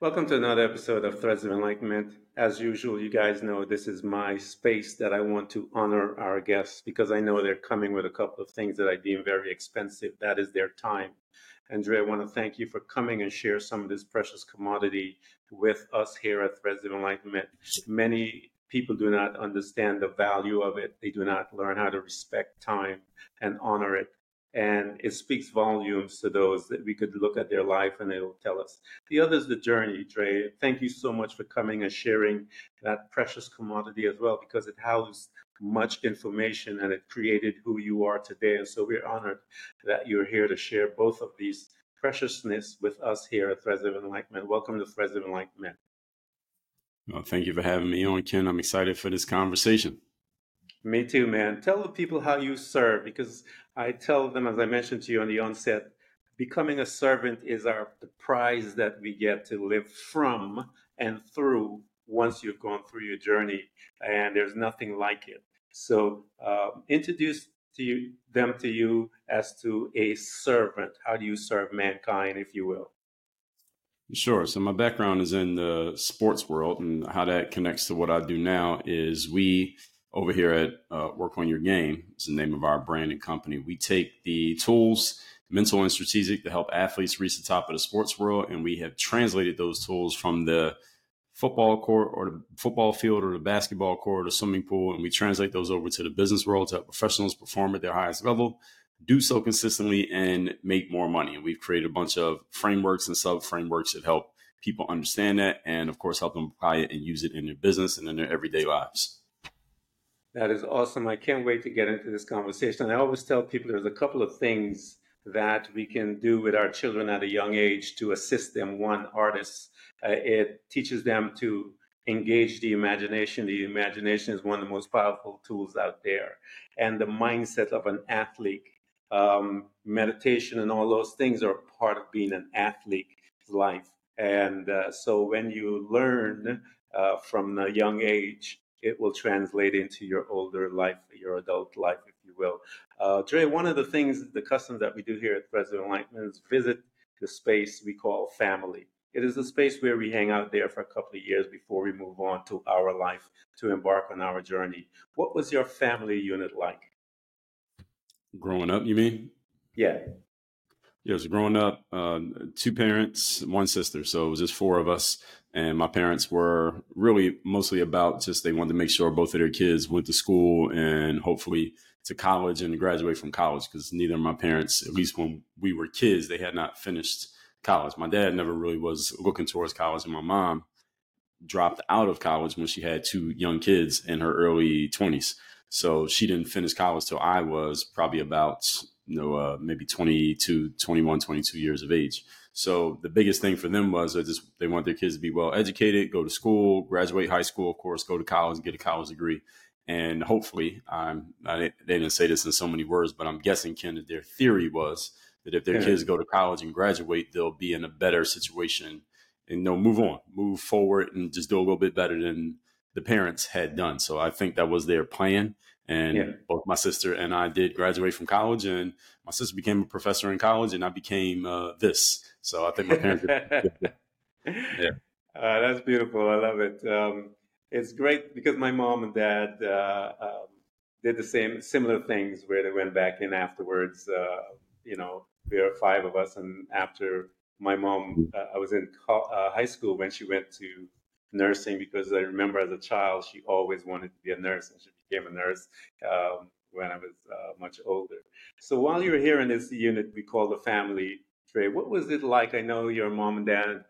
Welcome to another episode of Threads of Enlightenment. As usual, you guys know this is my space that I want to honor our guests because I know they're coming with a couple of things that I deem very expensive. That is their time. Andre, I want to thank you for coming and share some of this precious commodity with us here at Threads of Enlightenment. Many people do not understand the value of it. They do not learn how to respect time and honor it and it speaks volumes to those that we could look at their life and it'll tell us. The other is the journey, Dre. Thank you so much for coming and sharing that precious commodity as well, because it housed much information and it created who you are today. And so we're honored that you're here to share both of these preciousness with us here at Threads of Enlightenment. Welcome to Threads of Enlightenment. Well, thank you for having me on, Ken. I'm excited for this conversation. Me too, man. Tell the people how you serve because I tell them, as I mentioned to you on the onset, becoming a servant is our the prize that we get to live from and through once you've gone through your journey, and there's nothing like it. So, uh, introduce to you, them to you as to a servant. How do you serve mankind, if you will? Sure. So my background is in the sports world, and how that connects to what I do now is we over here at uh, Work on Your Game, is the name of our brand and company. We take the tools, mental and strategic, to help athletes reach the top of the sports world, and we have translated those tools from the football court or the football field or the basketball court or the swimming pool, and we translate those over to the business world to help professionals perform at their highest level, do so consistently, and make more money. And we've created a bunch of frameworks and sub frameworks that help people understand that, and of course, help them apply it and use it in their business and in their everyday lives. That is awesome. I can't wait to get into this conversation. I always tell people there's a couple of things that we can do with our children at a young age to assist them. One, artists, uh, it teaches them to engage the imagination. The imagination is one of the most powerful tools out there. And the mindset of an athlete, um, meditation, and all those things are part of being an athlete's life. And uh, so when you learn uh, from a young age it will translate into your older life, your adult life, if you will. Uh, Dre, one of the things, the customs that we do here at Threads of Enlightenment is visit the space we call family. It is a space where we hang out there for a couple of years before we move on to our life to embark on our journey. What was your family unit like? Growing up, you mean? Yeah. Yes, growing up, uh, two parents, one sister. So it was just four of us. And my parents were really mostly about just they wanted to make sure both of their kids went to school and hopefully to college and graduate from college because neither of my parents, at least when we were kids, they had not finished college. My dad never really was looking towards college, and my mom dropped out of college when she had two young kids in her early 20s. So she didn't finish college till I was probably about you know uh, maybe 22, 21, 22 years of age. So the biggest thing for them was they just they want their kids to be well educated, go to school, graduate high school, of course, go to college and get a college degree. And hopefully, um, I, they didn't say this in so many words, but I'm guessing, Ken, that their theory was that if their yeah. kids go to college and graduate, they'll be in a better situation and they'll move on, move forward, and just do a little bit better than the parents had done. So I think that was their plan. And yeah. both my sister and I did graduate from college, and my sister became a professor in college, and I became uh, this. So I think my parents. yeah, uh, that's beautiful. I love it. Um, it's great because my mom and dad uh, um, did the same similar things where they went back in afterwards. Uh, you know, there are five of us, and after my mom, uh, I was in co- uh, high school when she went to nursing because I remember as a child she always wanted to be a nurse, and she became a nurse. Um, when I was uh, much older. So while you're here in this unit we call the family What was it like? I know your mom and dad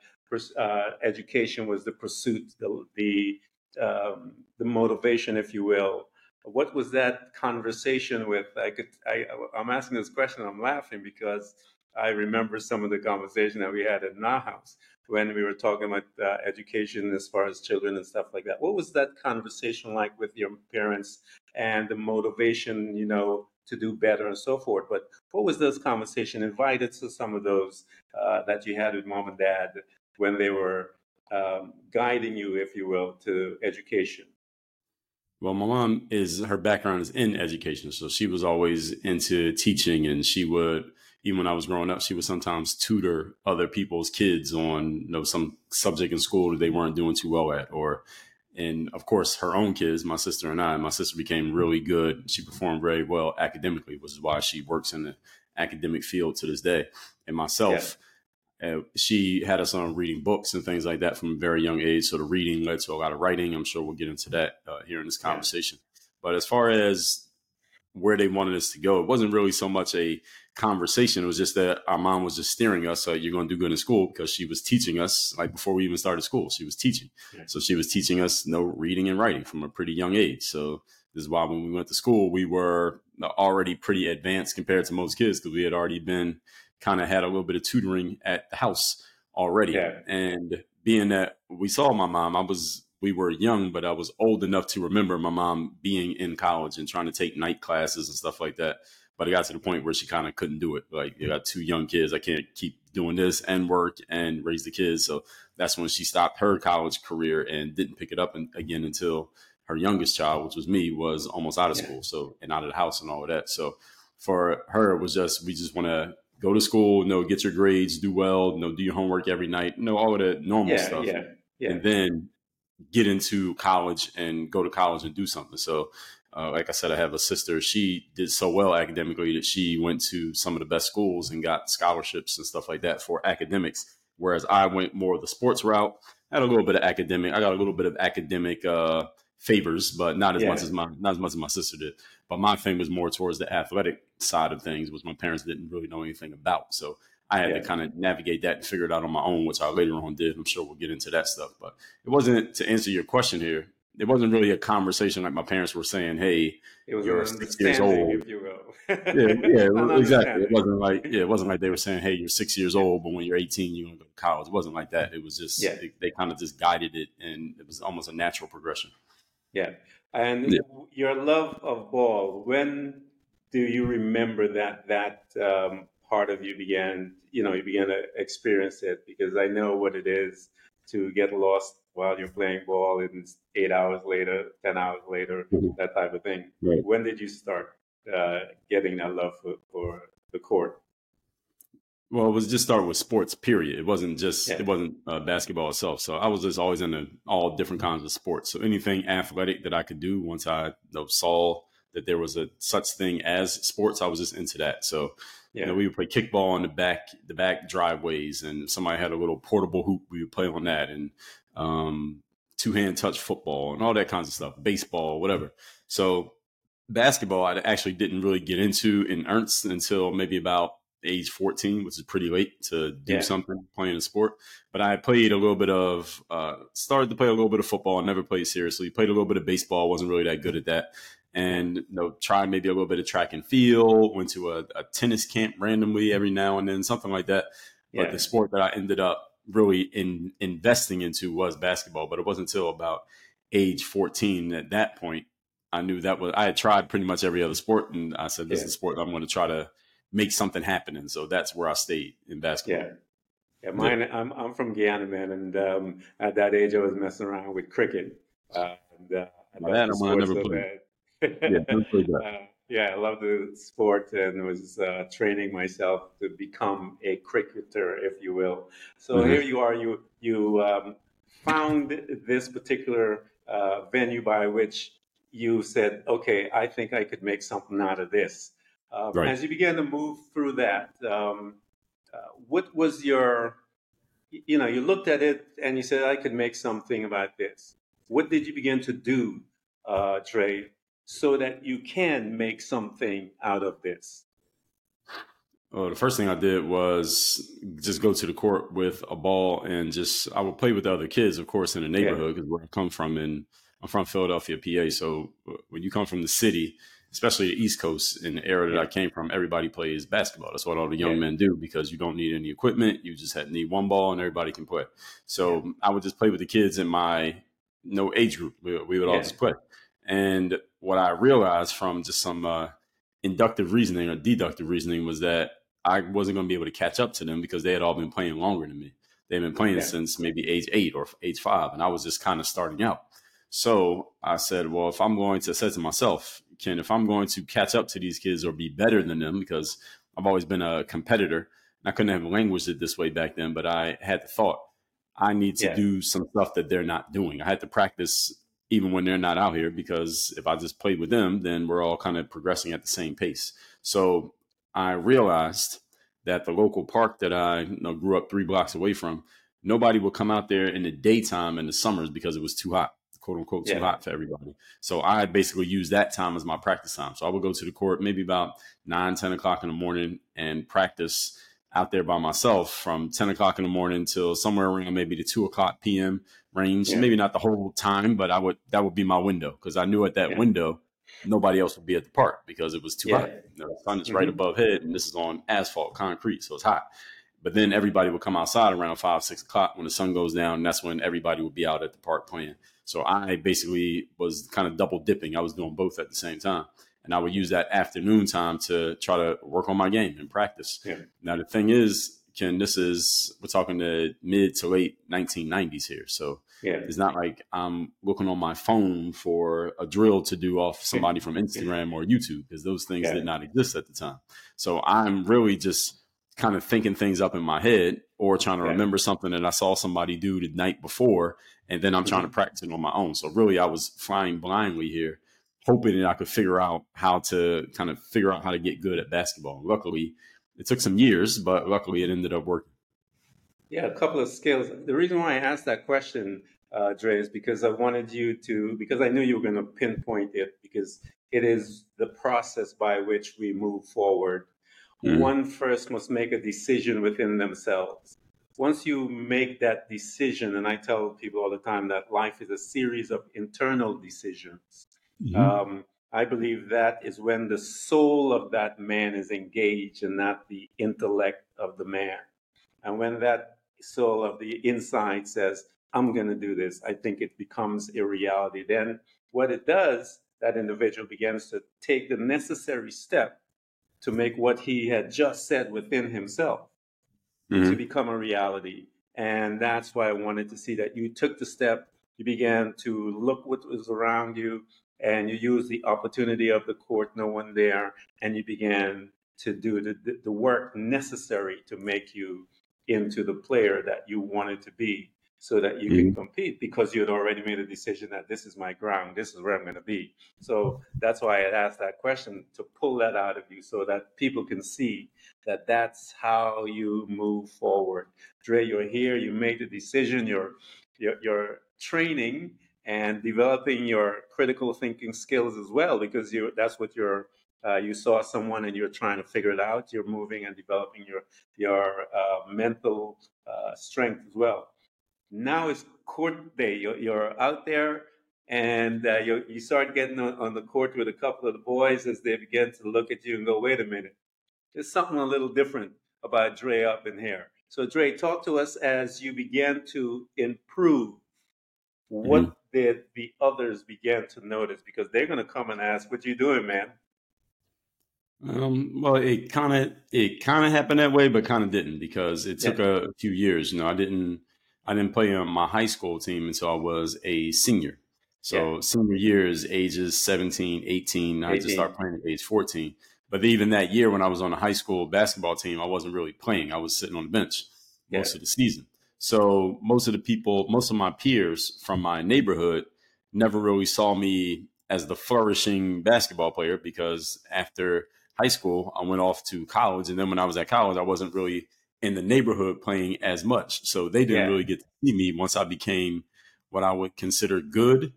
uh, education was the pursuit, the the, um, the motivation, if you will. What was that conversation with? I could. I, I'm asking this question. I'm laughing because I remember some of the conversation that we had at our house when we were talking about uh, education as far as children and stuff like that. What was that conversation like with your parents and the motivation, you know, to do better and so forth? But what was this conversation? Invited to some of those uh, that you had with mom and dad when they were um, guiding you, if you will, to education. Well, my mom is her background is in education, so she was always into teaching, and she would even when I was growing up, she would sometimes tutor other people's kids on you know some subject in school that they weren't doing too well at, or and of course her own kids, my sister and I. My sister became really good; she performed very well academically, which is why she works in the academic field to this day. And myself. Yeah. Uh, she had us on reading books and things like that from a very young age. So the reading led to a lot of writing. I'm sure we'll get into that uh, here in this conversation. Yeah. But as far as where they wanted us to go. It wasn't really so much a conversation. It was just that our mom was just steering us. So you're going to do good in school because she was teaching us like before we even started school. She was teaching. Yeah. So she was teaching us you know, reading and writing from a pretty young age. So this is why when we went to school, we were already pretty advanced compared to most kids because we had already been kind of had a little bit of tutoring at the house already. Yeah. And being that we saw my mom, I was we were young, but I was old enough to remember my mom being in college and trying to take night classes and stuff like that. But it got to the point where she kind of couldn't do it. Like, you got two young kids. I can't keep doing this and work and raise the kids. So that's when she stopped her college career and didn't pick it up again until her youngest child, which was me, was almost out of yeah. school. So, and out of the house and all of that. So for her, it was just, we just want to go to school, you know, get your grades, do well, you know, do your homework every night, you know, all of the normal yeah, stuff. Yeah. Yeah. And then get into college and go to college and do something. So, uh, like I said, I have a sister. She did so well academically that she went to some of the best schools and got scholarships and stuff like that for academics. Whereas I went more of the sports route. I had a little bit of academic. I got a little bit of academic uh, favors, but not as yeah. much as my not as much as my sister did. But my thing was more towards the athletic side of things, which my parents didn't really know anything about. So I had yeah. to kind of navigate that and figure it out on my own, which I later on did. I'm sure we'll get into that stuff. But it wasn't to answer your question here. It wasn't really a conversation like my parents were saying, "Hey, you're six years old." If you yeah, yeah, exactly. It wasn't like yeah, it wasn't like they were saying, "Hey, you're six years old, but when you're 18, you're gonna go to college." It wasn't like that. It was just yeah. they, they kind of just guided it, and it was almost a natural progression. Yeah, and yeah. your love of ball. When do you remember that that um, part of you began, you know, you began to experience it because I know what it is to get lost while you're playing ball and eight hours later, 10 hours later, mm-hmm. that type of thing. Right. When did you start uh, getting that love for, for, the court? Well, it was just start with sports, period. It wasn't just, yeah. it wasn't uh, basketball itself. So I was just always into all different kinds of sports. So anything athletic that I could do once I you know, saw that there was a such thing as sports, I was just into that. So yeah. You know, we would play kickball on the back the back driveways, and somebody had a little portable hoop. We would play on that, and um, two hand touch football, and all that kinds of stuff, baseball, whatever. So basketball, I actually didn't really get into in earnest until maybe about age 14, which is pretty late to do yeah. something playing a sport. But I played a little bit of, uh, started to play a little bit of football, and never played seriously. Played a little bit of baseball, wasn't really that good at that and you know try maybe a little bit of track and field went to a, a tennis camp randomly every now and then something like that yeah. but the sport that i ended up really in investing into was basketball but it wasn't until about age 14 at that point i knew that was i had tried pretty much every other sport and i said this yeah. is a sport i'm going to try to make something happen and so that's where i stayed in basketball yeah yeah, mine. I'm I'm from Guyana, man, and um, at that age, I was messing around with cricket. Uh, and, uh, I, that, I never so played yeah, uh, yeah, I love the sport and was uh, training myself to become a cricketer, if you will. So mm-hmm. here you are. You you um, found this particular uh, venue by which you said, "Okay, I think I could make something out of this." Um, right. As you began to move through that, um, uh, what was your you know, you looked at it and you said, I could make something about this. What did you begin to do, uh, Dre, so that you can make something out of this? Well, the first thing I did was just go to the court with a ball and just I would play with the other kids, of course, in the neighborhood because yeah. where I come from, and I'm from Philadelphia, PA. So when you come from the city, especially the East Coast, in the area that yeah. I came from, everybody plays basketball. That's what all the young yeah. men do because you don't need any equipment. You just had need one ball and everybody can play. So I would just play with the kids in my no age group. We, we would all just play. And what I realized from just some uh, inductive reasoning or deductive reasoning was that I wasn't going to be able to catch up to them because they had all been playing longer than me. They've been playing since maybe age eight or age five, and I was just kind of starting out. So I said, well, if I'm going to say to myself, Ken, if I'm going to catch up to these kids or be better than them, because I've always been a competitor. I couldn't have languaged it this way back then, but I had the thought I need to yeah. do some stuff that they're not doing. I had to practice even when they're not out here because if I just played with them, then we're all kind of progressing at the same pace. So I realized that the local park that I you know, grew up three blocks away from, nobody would come out there in the daytime in the summers because it was too hot, quote unquote, too yeah. hot for everybody. So I basically used that time as my practice time. So I would go to the court maybe about nine, 10 o'clock in the morning and practice out there by myself from 10 o'clock in the morning till somewhere around maybe the 2 o'clock p.m. range. Yeah. Maybe not the whole time, but I would that would be my window because I knew at that yeah. window nobody else would be at the park because it was too hot. You know, the sun is mm-hmm. right above head, and this is on asphalt concrete, so it's hot. But then everybody would come outside around five, six o'clock when the sun goes down, and that's when everybody would be out at the park playing. So I basically was kind of double dipping. I was doing both at the same time. And I would use that afternoon time to try to work on my game and practice. Yeah. Now the thing is, Ken, this is we're talking the mid to late 1990s here. So yeah. It's not like I'm looking on my phone for a drill to do off somebody from Instagram or YouTube because those things yeah. did not exist at the time. So I'm really just kind of thinking things up in my head or trying to yeah. remember something that I saw somebody do the night before. And then I'm trying mm-hmm. to practice it on my own. So really, I was flying blindly here, hoping that I could figure out how to kind of figure out how to get good at basketball. Luckily, it took some years, but luckily it ended up working. Yeah, a couple of skills. The reason why I asked that question, uh, Dre, is because I wanted you to, because I knew you were going to pinpoint it, because it is the process by which we move forward. Mm-hmm. One first must make a decision within themselves. Once you make that decision, and I tell people all the time that life is a series of internal decisions. Mm-hmm. Um, I believe that is when the soul of that man is engaged and not the intellect of the man. And when that soul of the inside says, I'm going to do this, I think it becomes a reality. Then what it does, that individual begins to take the necessary step to make what he had just said within himself mm-hmm. to become a reality. And that's why I wanted to see that you took the step, you began to look what was around you, and you use the opportunity of the court, no one there, and you began to do the, the work necessary to make you into the player that you wanted to be so that you mm-hmm. can compete because you had already made a decision that this is my ground, this is where I'm going to be. So that's why I asked that question to pull that out of you so that people can see that that's how you move forward. Dre, you're here, you made the decision, you're, you're, you're training and developing your critical thinking skills as well because you that's what you're uh, you saw someone and you're trying to figure it out. You're moving and developing your your uh, mental uh, strength as well. Now it's court day. You're, you're out there and uh, you, you start getting on, on, the court with a couple of the boys as they begin to look at you and go, "Wait a minute, there's something a little different about Dre up in here." So, Dre, talk to us as you began to improve. What mm-hmm. Did the others begin to notice? Because they're going to come and ask, "What you doing, man?" Um, well, it kind of it kind of happened that way, but kind of didn't because it took yeah. a, a, few years. You know, I didn't I didn't play on my high school team until I was a senior. So yeah. senior years, ages 17, 18, 18. I just started playing at age 14. But even that year when I was on a high school basketball team, I wasn't really playing. I was sitting on the bench most of the season. So most of the people, most of my peers from my neighborhood never really saw me as the flourishing basketball player because after high school, I went off to college. And then when I was at college, I wasn't really in the neighborhood playing as much. So they didn't yeah. really get to see me once I became what I would consider good.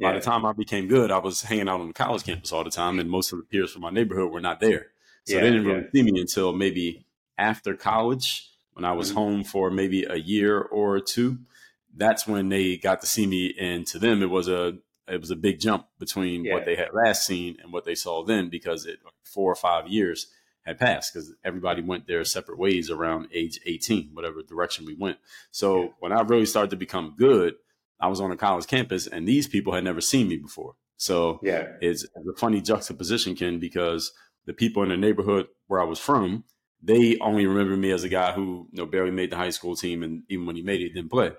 By the time I became good, I was hanging out on the college campus all the time, and most of the peers from my neighborhood were not there. So yeah, they didn't really yeah. see me until maybe after college when I was mm-hmm. home for maybe a year or two. That's when they got to see me, and to them, it was a it was a big jump between yeah. what they had last seen and what they saw then because it four or five years had passed because everybody went their separate ways around age 18 whatever direction we went so yeah. when i really started to become good i was on a college campus and these people had never seen me before so yeah it's a funny juxtaposition ken because the people in the neighborhood where i was from they only remember me as a guy who you know barely made the high school team and even when he made it didn't play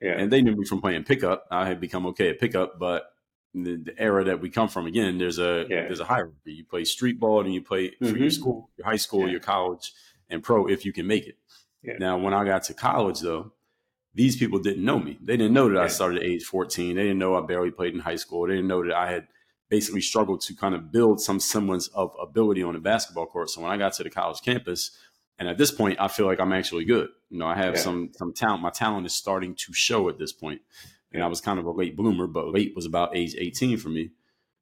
yeah. and they knew me from playing pickup i had become okay at pickup but the, the, era that we come from, again, there's a yeah. there's a hierarchy. You play street ball, and you play mm-hmm. for your school, your high school, yeah. your college, and pro if you can make it. Now, when I got to college, though, these people didn't know me. They didn't know that I started at age 14. They didn't know I barely played in high school. They didn't know that I had basically struggled to kind of build some semblance of ability on the basketball court. So when I got to the college campus, and at this point, I feel like I'm actually good. You know, I have some some talent. My talent is starting to show at this point and I was kind of a late bloomer, but late was about age 18 for me.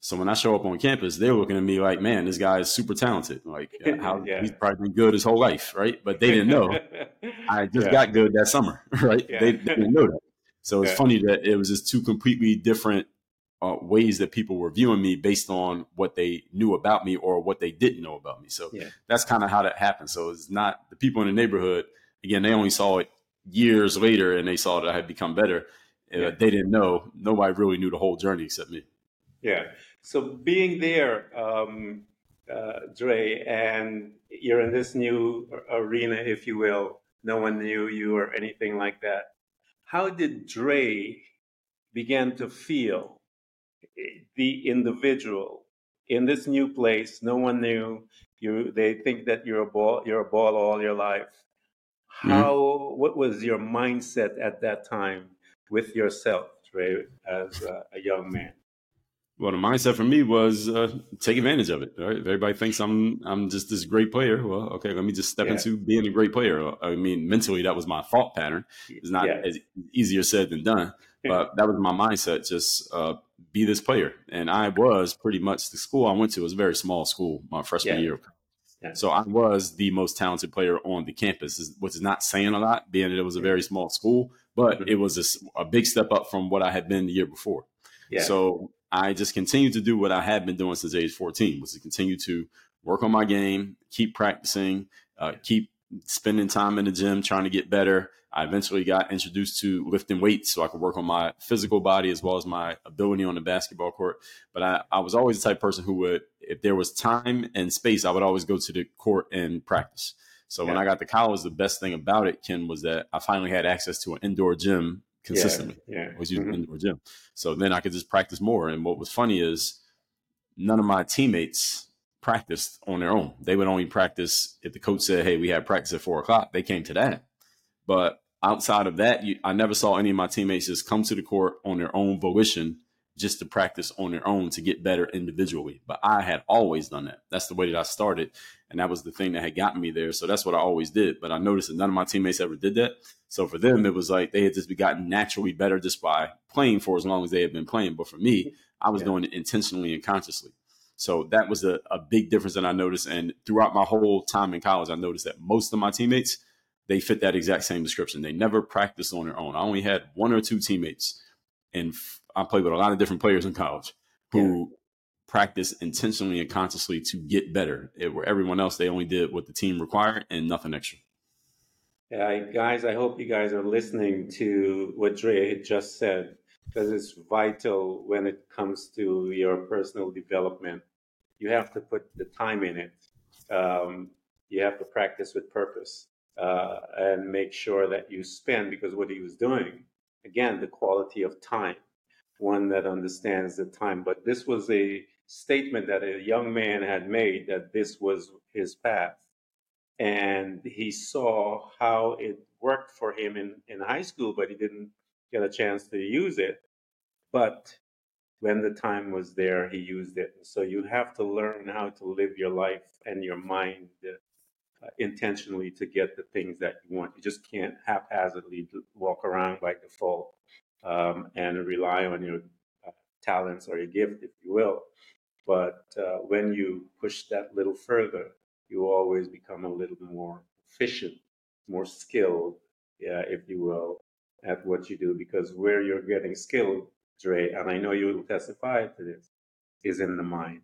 So when I show up on campus, they're looking at me like, man, this guy is super talented. Like how yeah. he's probably been good his whole life, right? But they didn't know. I just yeah. got good that summer, right? Yeah. They, they, didn't know that. So it's funny that it was just two completely different uh, ways that people were viewing me based on what they knew about me or what they didn't know about me. So that's kind of how that happened. So it's not the people in the neighborhood. Again, they only saw it years later and they saw that I had become better yeah. they didn't know. Nobody really knew the whole journey except me. Yeah. So being there, um, uh, Dre, and you're in this new arena, if you will. No one knew you or anything like that. How did Dre begin to feel the individual in this new place? No one knew you. They think that you're a ball. You're a ball all your life. Mm-hmm. How? Mm-hmm. What was your mindset at that time? with yourself, Dre, as a, a young man? Well, the mindset for me was uh, take advantage of it. Right? everybody thinks I'm I'm just this great player, well, okay, let me just step yeah. into being a great player. I mean, mentally, that was my thought pattern. It's not yeah. as easier said than done, but that was my mindset. Just uh, be this player, and I was pretty much the school I went to was a very small school my freshman yeah. year. Yeah. So I was the most talented player on the campus, which is not saying a lot, being that it was a very small school but mm-hmm. it was a, a, big step up from what I had been the year before. Yeah. So I just continued to do what I had been doing since age 14, was to continue to work on my game, keep practicing, uh, keep spending time in the gym, trying to get better. I eventually got introduced to lifting weights so I could work on my physical body as well as my ability on the basketball court. But I, I was always the type person who would, if there was time and space, I would always go to the court and practice. So yeah. when I got to college, the best thing about it, Ken, was that I finally had access to an indoor gym consistently. Yeah, yeah. I was using mm-hmm. indoor gym. So then I could just practice more. And what was funny is none of my teammates practiced on their own. They would only practice if the coach said, Hey, we have practice at four o'clock. They came to that. But outside of that, you, I never saw any of my teammates just come to the court on their own volition just to practice on their own to get better individually. But I had always done that. That's the way that I started. And that was the thing that had gotten me there. So that's what I always did. But I noticed that none of my teammates ever did that. So for them, it was like they had just gotten naturally better just by playing for as long as they had been playing. But for me, I was yeah. doing it intentionally and consciously. So that was a, a big difference that I noticed. And throughout my whole time in college, I noticed that most of my teammates, they fit that exact same description. They never practiced on their own. I only had one or two teammates and I played with a lot of different players in college who yeah. practice intentionally and consciously to get better. It, where everyone else, they only did what the team required and nothing extra. Yeah, guys, I hope you guys are listening to what Dre just said because it's vital when it comes to your personal development. You have to put the time in it. Um, you have to practice with purpose uh, and make sure that you spend because what he was doing, again, the quality of time one that understands the time. But this was a statement that a young man had made that this was his path. And he saw how it worked for him in, in high school, but he didn't get a chance to use it. But when the time was there, he used it. So you have to learn how to live your life and your mind uh, intentionally to get the things that you want. You just can't haphazardly walk around by default um, and rely on your uh, talents or your gift, if you will. But uh, when you push that little further, you always become a little more efficient, more skilled, yeah, if you will, at what you do. Because where you're getting skilled, Dre, and I know you will testify to this, is in the mind.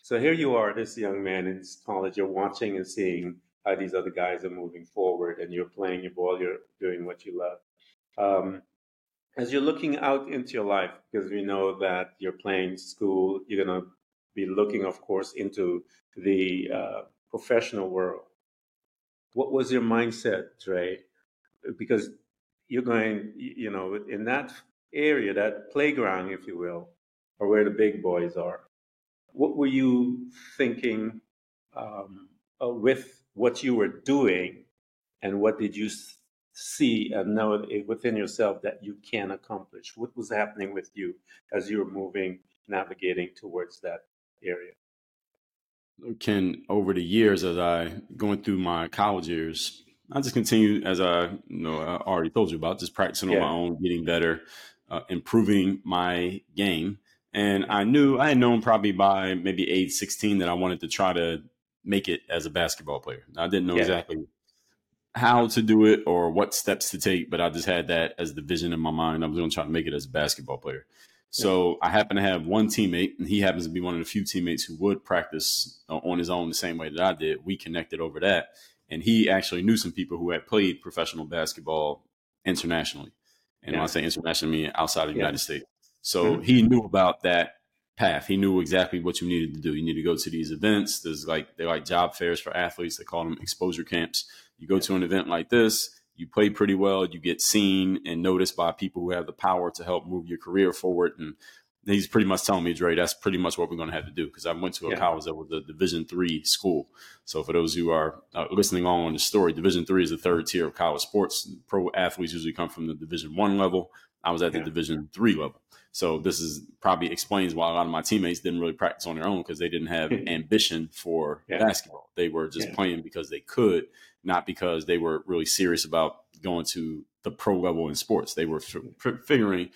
So here you are, this young man in college, you're watching and seeing how these other guys are moving forward, and you're playing your ball, you're doing what you love. Um, as you're looking out into your life, because we know that you're playing school, you're going to be looking, of course, into the uh, professional world. What was your mindset, Dre? Because you're going, you know, in that area, that playground, if you will, or where the big boys are. What were you thinking um, uh, with what you were doing, and what did you see and know within yourself that you can accomplish? What was happening with you as you were moving, navigating towards that area? Ken, over the years, as I going through my college years, I just continue as I you know I already told you about, just practicing yeah. on my own, getting better, uh, improving my game. And I knew I had known probably by maybe age 16 that I wanted to try to make it as a basketball player. I didn't know yeah. exactly how to do it or what steps to take, but I just had that as the vision in my mind. I was going to try to make it as a basketball player. So I happen to have one teammate, and he happens to be one of the few teammates who would practice uh, on his own the same way that I did. We connected over that, and he actually knew some people who had played professional basketball internationally. And yeah. when I say international, I mean outside of the yeah. United States. So mm-hmm. he knew about that path. He knew exactly what you needed to do. You need to go to these events. There's like they're like job fairs for athletes. They call them exposure camps. You go to an event like this you play pretty well, you get seen and noticed by people who have the power to help move your career forward. And he's pretty much telling me, Dre, that's pretty much what we're going to have to do because I went to a yeah. college that was a Division three school. So for those who are uh, listening on on the story, Division three is the third tier of college sports. Pro athletes usually come from the Division one level. I was at the yeah. Division three level. So this is probably explains why a lot of my teammates didn't really practice on their own because they didn't have ambition for yeah. basketball. They were just playing because they could, not because they were really serious about going to the pro level in sports. They were f- figuring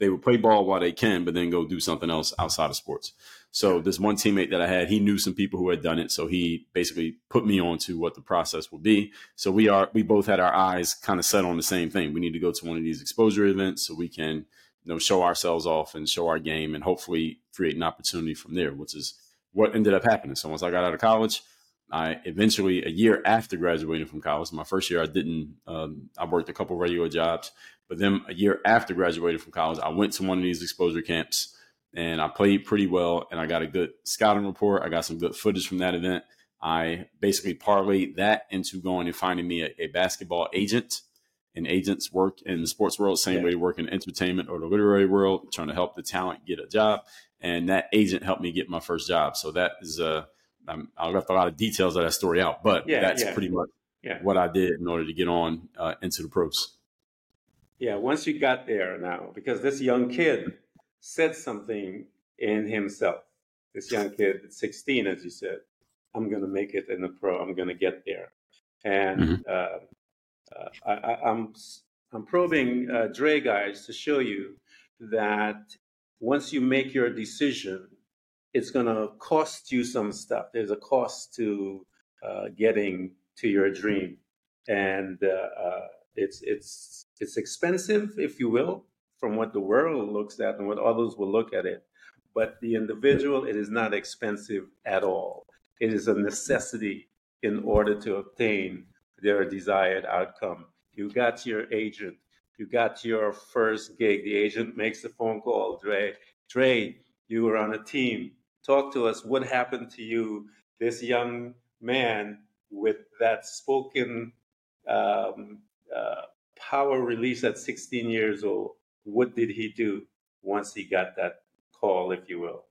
they would play ball while they can, but then go do something else outside of sports. So this one teammate that I had, he knew some people who had done it, so he basically put me on to what the process would be. So we are we both had our eyes kind of set on the same thing. We need to go to one of these exposure events so we can you know show ourselves off and show our game and hopefully create an opportunity from there, which is what ended up happening. So once I got out of college, I eventually a year after graduating from college, my first year I didn't. Um, I worked a couple regular jobs, but then a year after graduating from college, I went to one of these exposure camps and I played pretty well and I got a good scouting report. I got some good footage from that event. I basically parlayed that into going and finding me a, a basketball agent and agents work in the sports world, same yeah. way they work in entertainment or the literary world, trying to help the talent get a job. And that agent helped me get my first job. So that is a, I'm, I left a lot of details of that story out, but yeah, that's yeah. pretty much what I did in order to get on uh, into the pros. Yeah, once you got there now, because this young kid said something in himself. This young kid at 16, as you said, I'm going to make it in the pro. I'm going to get there. And mm-hmm. uh, uh, I, am I'm, I'm probing uh, Dre guys to show you that once you make your decision, it's going to cost you some stuff. There's a cost to uh, getting to your dream, and uh, uh, it's it's it's expensive, if you will, from what the world looks at and what others will look at it. But the individual, it is not expensive at all. It is a necessity in order to obtain their desired outcome. You got your agent. You got your first gig. The agent makes the phone call. Dre, Dre, you were on a team. Talk to us. What happened to you, this young man with that spoken um, uh, power release at 16 years old? What did he do once he got that call, if you will?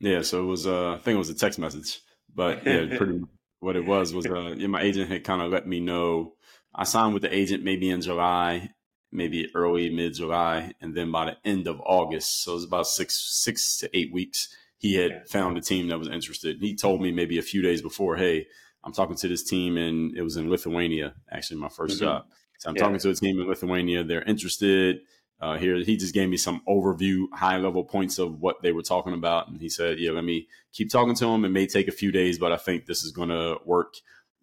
Yeah, so it was. Uh, I think it was a text message, but yeah, pretty what it was was uh, yeah, my agent had kind of let me know. I signed with the agent maybe in July, maybe early mid July, and then by the end of August, so it was about six six to eight weeks. He had found a team that was interested. He told me maybe a few days before, "Hey, I'm talking to this team, and it was in Lithuania. Actually, my 1st mm-hmm. job. So I'm yeah. talking to a team in Lithuania. They're interested. Uh, here, he just gave me some overview, high level points of what they were talking about. And he said, Yeah, let me keep talking to him. It may take a few days, but I think this is going to work.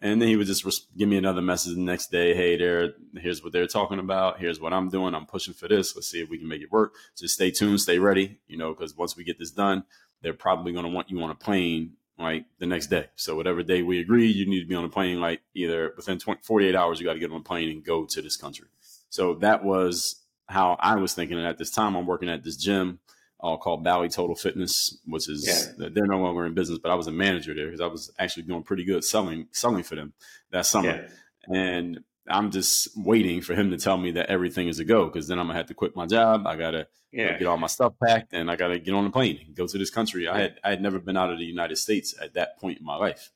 And then he would just give me another message the next day. Hey, there, here's what they're talking about. Here's what I'm doing. I'm pushing for this. Let's see if we can make it work. Just stay tuned, stay ready, you know, because once we get this done, they're probably going to want you on a plane like the next day. So whatever day we agree, you need to be on a plane like either within 20, 48 hours, you got to get on a plane and go to this country. So that was how I was thinking. And at this time, I'm working at this gym uh, called Bally Total Fitness, which is yeah. they're no longer in business, but I was a manager there because I was actually doing pretty good selling selling for them that summer. Yeah. And I'm just waiting for him to tell me that everything is a go because then I'm gonna have to quit my job. I gotta yeah. get all my stuff packed and I gotta get on a plane and go to this country. I had I had never been out of the United States at that point in my life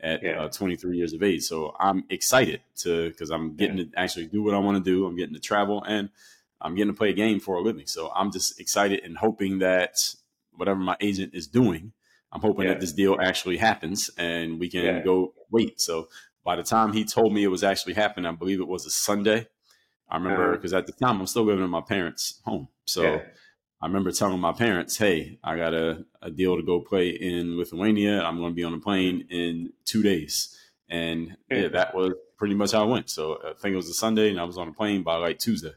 at yeah. uh, 23 years of age. So I'm excited to because I'm getting yeah. to actually do what I want to do. I'm getting to travel and I'm getting to play a game for a living. So I'm just excited and hoping that whatever my agent is doing, I'm hoping that this deal actually happens and we can go wait. So by the time he told me it was actually happening, I believe it was a Sunday. I remember because uh-huh. at the time I'm still living in my parents' home. So yeah. I remember telling my parents, hey, I got a, a deal to go play in Lithuania. I'm going to be on a plane in two days. And yeah, that was pretty much how it went. So I think it was a Sunday and I was on a plane by like Tuesday.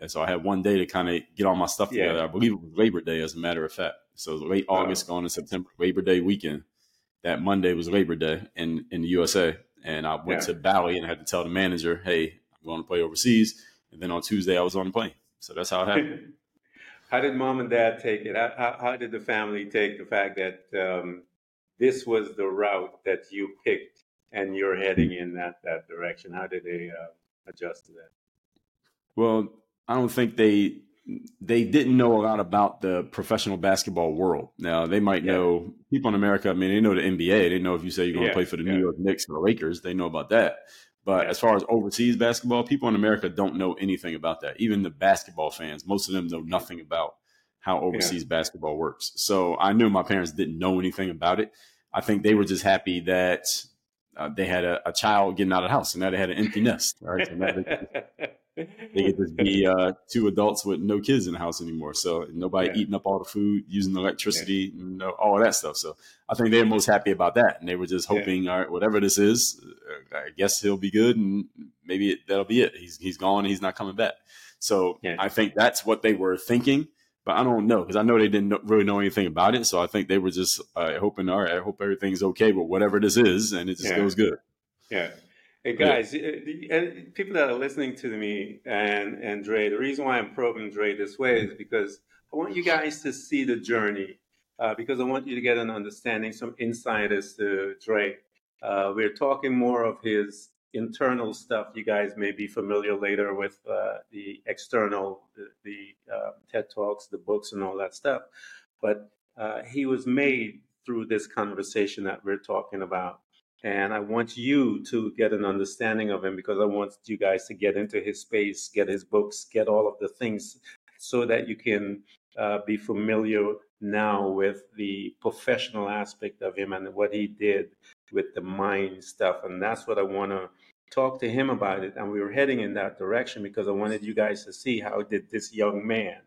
And so I had one day to kind of get all my stuff together. Yeah. I believe it was Labor Day, as a matter of fact. So late uh-huh. August, going to September, Labor Day weekend. That Monday was Labor Day in, in the USA. And I went yeah. to Bally and I had to tell the manager, hey, I'm going to play overseas. And then on Tuesday, I was on the plane. So that's how it happened. how did mom and dad take it? How, how did the family take the fact that um, this was the route that you picked and you're heading in that, that direction? How did they uh, adjust to that? Well, I don't think they they didn't know a lot about the professional basketball world. Now they might yeah. know people in America. I mean, they know the NBA. They know if you say you're going to yeah. play for the yeah. New York Knicks or the Lakers, they know about that. But as far as overseas basketball, people in America don't know anything about that. Even the basketball fans, most of them know nothing about how overseas basketball works. So I knew my parents didn't know anything about it. I think they were just happy that uh, they had a, a, child getting out of the house and now they had an empty nest. Right. So they, get to be uh, two adults with no kids in the house anymore. So nobody yeah. eating up all the food, using the electricity, yeah. you know, all of that stuff. So I think they're most happy about that, and they were just hoping, yeah. all right, whatever this is, uh, I guess he'll be good, and maybe it, that'll be it. He's he's gone, he's not coming back. So I think that's what they were thinking. But I don't know because I know they didn't know, really know anything about it. So I think they were just uh, hoping, all right, I hope everything's okay with whatever this is, and it just goes good. Yeah. Hey guys, yeah. people that are listening to me and and Dre, the reason why I'm probing Dre this way is because I want you guys to see the journey, uh, because I want you to get an understanding, some insight as to Dre. Uh, we're talking more of his internal stuff. You guys may be familiar later with uh, the external, the, the uh, TED talks, the books, and all that stuff. But uh, he was made through this conversation that we're talking about. And I want you to get an understanding of him because I want you guys to get into his space, get his books, get all of the things so that you can uh, be familiar now with the professional aspect of him and what he did with the mind stuff. And that's what I want to talk to him about it. And we were heading in that direction because I wanted you guys to see how did this young man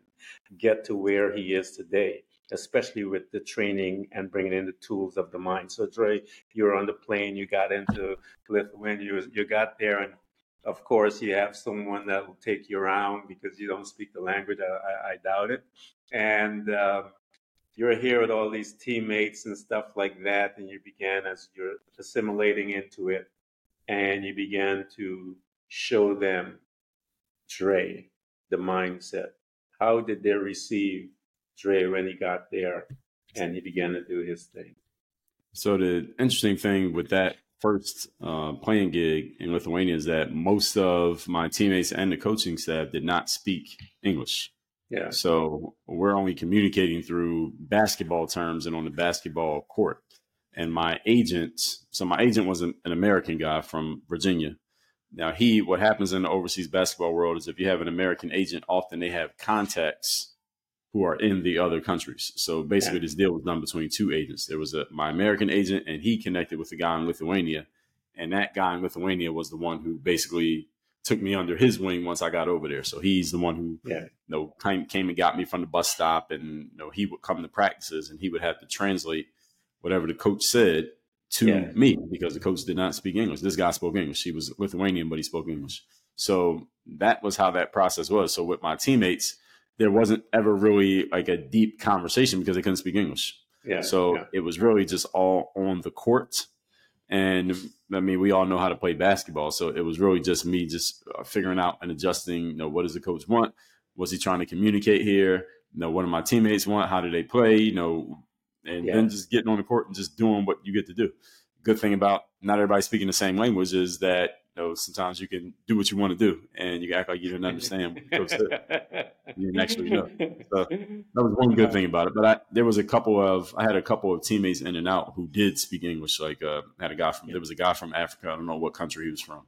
get to where he is today especially with the training and bringing in the tools of the mind. So, Dre, you were on the plane, you got into Lithuania, you, you got there, and of course, you have someone that will take you around because you don't speak the language. I, I doubt it. And uh, you're here with all these teammates and stuff like that, and you began as you're assimilating into it, and you began to show them Dre, the mindset. How did they receive Dre when he got there and he began to do his thing. So the interesting thing with that first uh, playing gig in Lithuania is that most of my teammates and the coaching staff did not speak English. Yeah. So we're only communicating through basketball terms and on the basketball court. And my agent, so my agent was an, an American guy from Virginia. Now he, what happens in the overseas basketball world is if you have an American agent, often they have contacts who are in the other countries. So basically, yeah. this deal was done between two agents. There was a my American agent, and he connected with the guy in Lithuania, and that guy in Lithuania was the one who basically took me under his wing once I got over there. So he's the one who yeah. you know came, came and got me from the bus stop, and you know he would come to practices, and he would have to translate whatever the coach said to yeah. me because the coach did not speak English. This guy spoke English. He was Lithuanian, but he spoke English. So that was how that process was. So with my teammates there wasn't ever really like a deep conversation because they couldn't speak English. Yeah. So yeah. it was really just all on the court. And I mean, we all know how to play basketball. So it was really just me just uh, figuring out and adjusting, you know, what does the coach want? What's he trying to communicate here? You know, what do my teammates want? How do they play? You know, and yeah. then just getting on the court and just doing what you get to do. Good thing about not everybody speaking the same language is that You know, sometimes you can do what you want to do, and you act like you didn't understand what coach said. You didn't actually know. So that was one good thing about it. But I, there was a couple of I had a couple of teammates in and out who did speak English. Like uh, had a guy from there was a guy from Africa. I don't know what country he was from,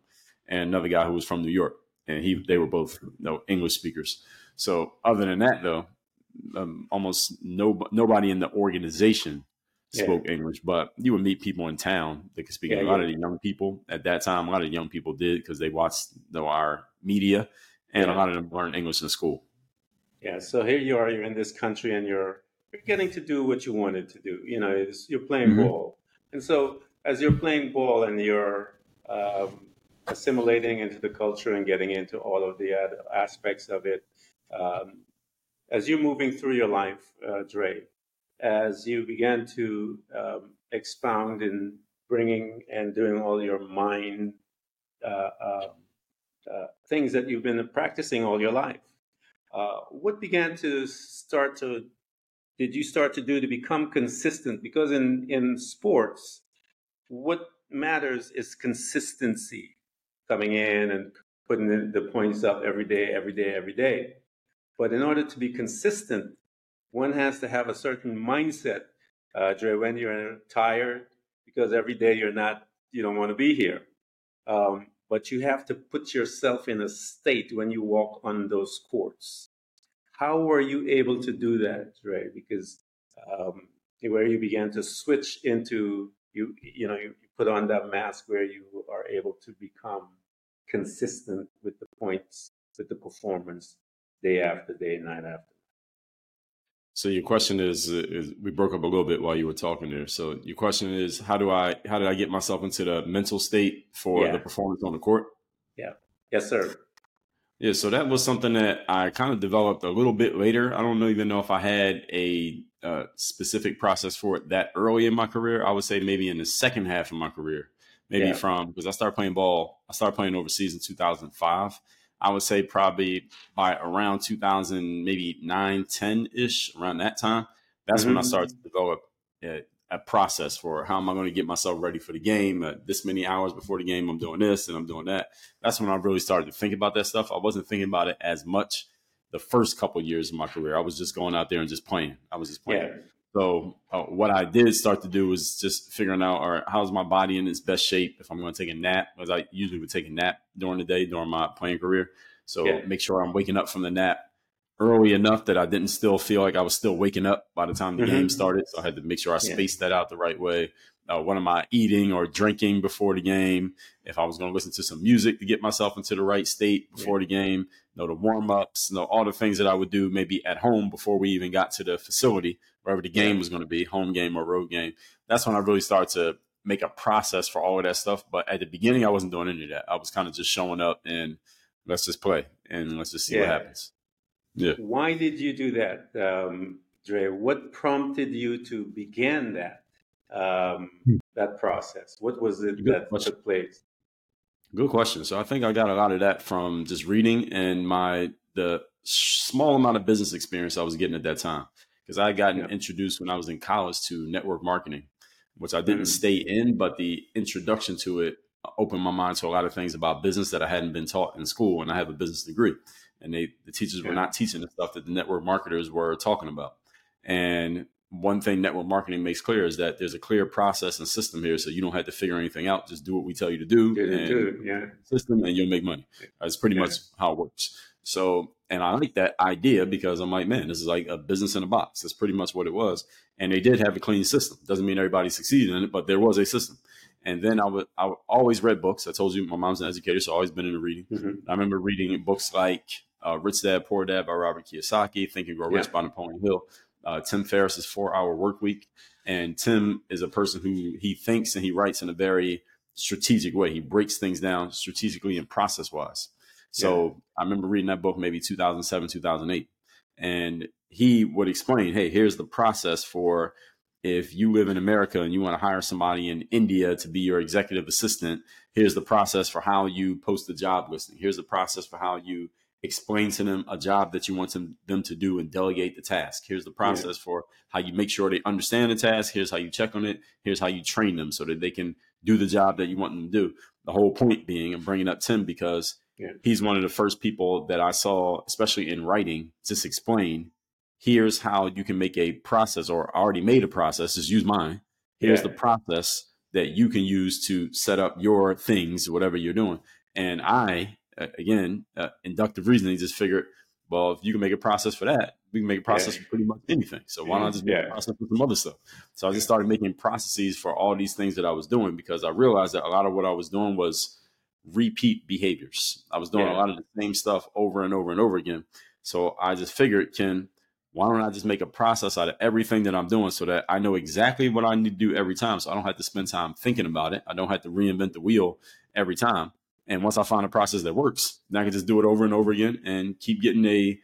and another guy who was from New York, and he they were both you know, English speakers. So other than that, though, um, almost no nobody in the organization spoke yeah. English, but you would meet people in town that could speak. Yeah, a lot yeah. of the young people at that time, a lot of young people did because they watched you know, our media, and a lot of them learned English in school. Yeah, so here you are, you're in this country, and you're you're getting to do what you wanted to do. You know, you're playing mm-hmm. ball, and so as you're playing ball and you're um, assimilating into the culture and getting into all of the aspects of it, um, as you're moving through your life, uh, Dre, as you began to um, expound in bringing and doing all your mind uh, uh, uh, things that you've been practicing all your life. Uh, what began to start to did you start to do to become consistent? Because in in sports, what matters is consistency, coming in and putting the points up every day, every day, every day. But in order to be consistent, one has to have a certain mindset, uh, Dre, when you're tired, because every day you're not, you don't want to be here. Um, but you have to put yourself in a state when you walk on those courts. How were you able to do that, Dre? Because um, where you began to switch into you, you know, you, put on that mask where you are able to become consistent with the points, with the performance, day after day, night after so your question is, is, we broke up a little bit while you were talking there. So your question is, how do I how did I get myself into the mental state for yeah. the performance on the court? Yeah. Yes, sir. Yeah. So that was something that I kind of developed a little bit later. I don't even know if I had a uh, specific process for it that early in my career. I would say maybe in the second half of my career, maybe yeah. from because I started playing ball. I started playing overseas in 2005 I would say probably by around 2000, maybe 9, 10 ish, around that time. That's mm-hmm. when I started to develop a, a, process for how am I going to get myself ready for the game. Uh, this many hours before the game, I'm doing this and I'm doing that. That's when I really started to think about that stuff. I wasn't thinking about it as much the first couple of years of my career. I was just going out there and just playing. I was just playing. Yeah. So uh, what I did start to do was just figuring out, all right, how's my body in its best shape if I'm going to take a nap, because I usually would take a nap during the day during my playing career. So yeah. make sure I'm waking up from the nap early enough that I didn't still feel like I was still waking up by the time the mm-hmm. game started. So I had to make sure I spaced yeah. that out the right way. Uh, what am I eating or drinking before the game? If I was going to listen to some music to get myself into the right state before yeah. the game, know, the warm ups, know, all the things that I would do maybe at home before we even got to the facility, wherever the game was going to be, home game or road game. That's when I really started to make a process for all of that stuff. But at the beginning, I wasn't doing any of that. I was kind of just showing up and let's just play and let's just see yeah. what happens. Yeah. Why did you do that, um, Dre? What prompted you to begin that um, hmm. that process? What was it Good that question. took place? Good question. So I think I got a lot of that from just reading and my the small amount of business experience I was getting at that time because I had gotten yeah. introduced when I was in college to network marketing, which I didn't mm-hmm. stay in, but the introduction to it opened my mind to a lot of things about business that I hadn't been taught in school, and I have a business degree. And they, the teachers were not teaching the stuff that the network marketers were talking about. And one thing network marketing makes clear is that there's a clear process and system here, so you don't have to figure anything out. Just do what we tell you to do, and do yeah. system, and you'll make money. That's pretty yeah. much how it works. So, and I like that idea because I'm like, man, this is like a business in a box. That's pretty much what it was. And they did have a clean system. Doesn't mean everybody succeeded in it, but there was a system. And then I would I always read books. I told you my mom's an educator, so I've always been into reading. Mm-hmm. I remember reading books like uh, Rich Dad Poor Dad by Robert Kiyosaki, Think and Grow Rich yeah. by Napoleon Hill, uh, Tim Ferriss's Four Hour Work Week. And Tim is a person who he thinks and he writes in a very strategic way. He breaks things down strategically and process wise. So yeah. I remember reading that book maybe 2007, 2008. And he would explain, hey, here's the process for if you live in America and you want to hire somebody in India to be your executive assistant, here's the process for how you post the job listing. Here's the process for how you explain to them a job that you want them, them to do and delegate the task. Here's the process yeah. for how you make sure they understand the task. Here's how you check on it. Here's how you train them so that they can do the job that you want them to do. the whole point being, I'm bringing up Tim because yeah. he's one of the first people that I saw, especially in writing, just explain here's how you can make a process or already made a process, just use mine. Here's yeah. the process that you can use to set up your things, whatever you're doing. And I, again, uh, inductive reasoning, just figured, well, if you can make a process for that, we can make a process yeah. for pretty much anything. So why not just make yeah. a process for some other stuff? So I just started making processes for all these things that I was doing because I realized that a lot of what I was doing was repeat behaviors. I was doing yeah. a lot of the same stuff over and over and over again. So I just figured, Ken, why don't I just make a process out of everything that I'm doing so that I know exactly what I need to do every time. So I don't have to spend time thinking about it. I don't have to reinvent the wheel every time. And once I find a process that works, then I can just do it over and over again and keep getting a